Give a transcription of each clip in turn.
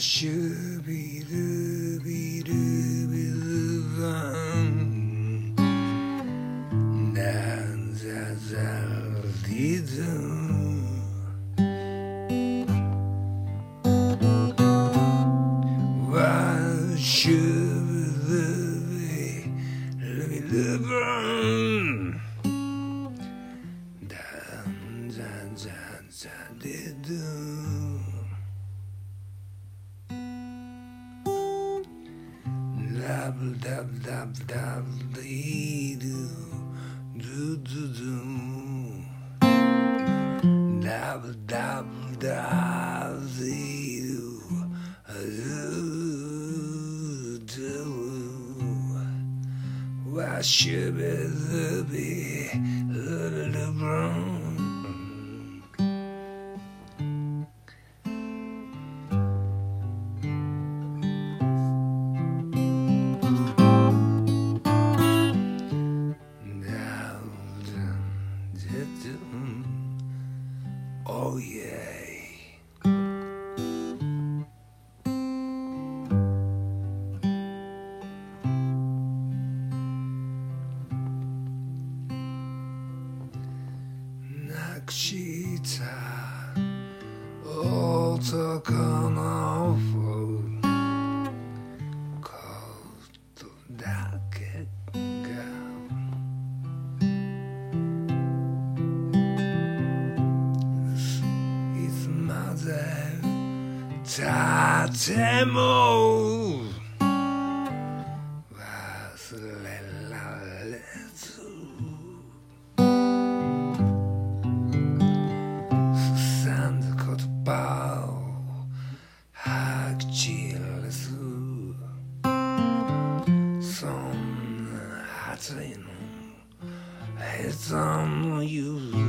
shooby dooby dooby dooby Nazazalidum. Why should be the Dan, dan, dan, dan. Dab dab dee doo doo doo doo Dab dab dee doo doo doo Wash your baby little brown Ojej. Na ksica. たっても忘れられずすさんだ言葉を吐き散らすそんな暑いのへその言う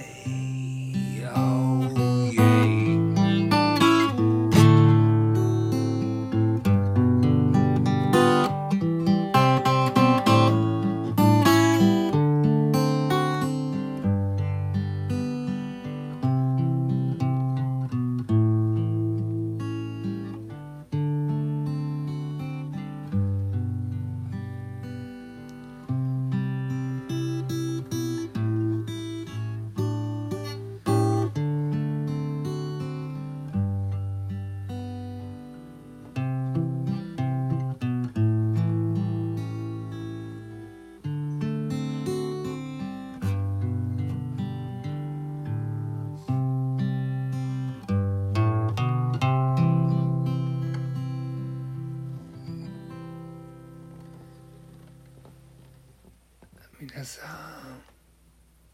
皆さ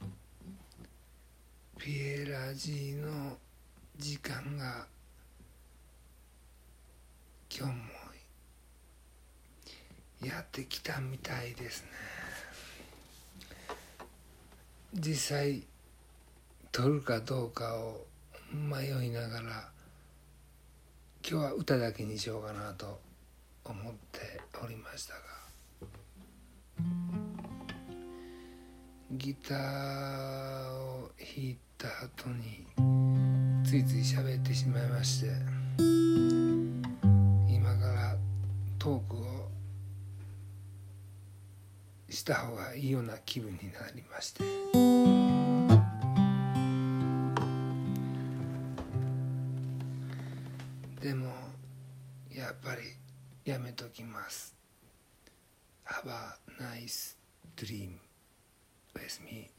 んピエラジーの時間が今日もやってきたみたいですね。実際撮るかどうかを迷いながら今日は歌だけにしようかなと思っておりましたが。ギターを弾いた後についつい喋ってしまいまして今からトークをした方がいいような気分になりまして。でもやっぱりやめときます。Have a nice dream. With me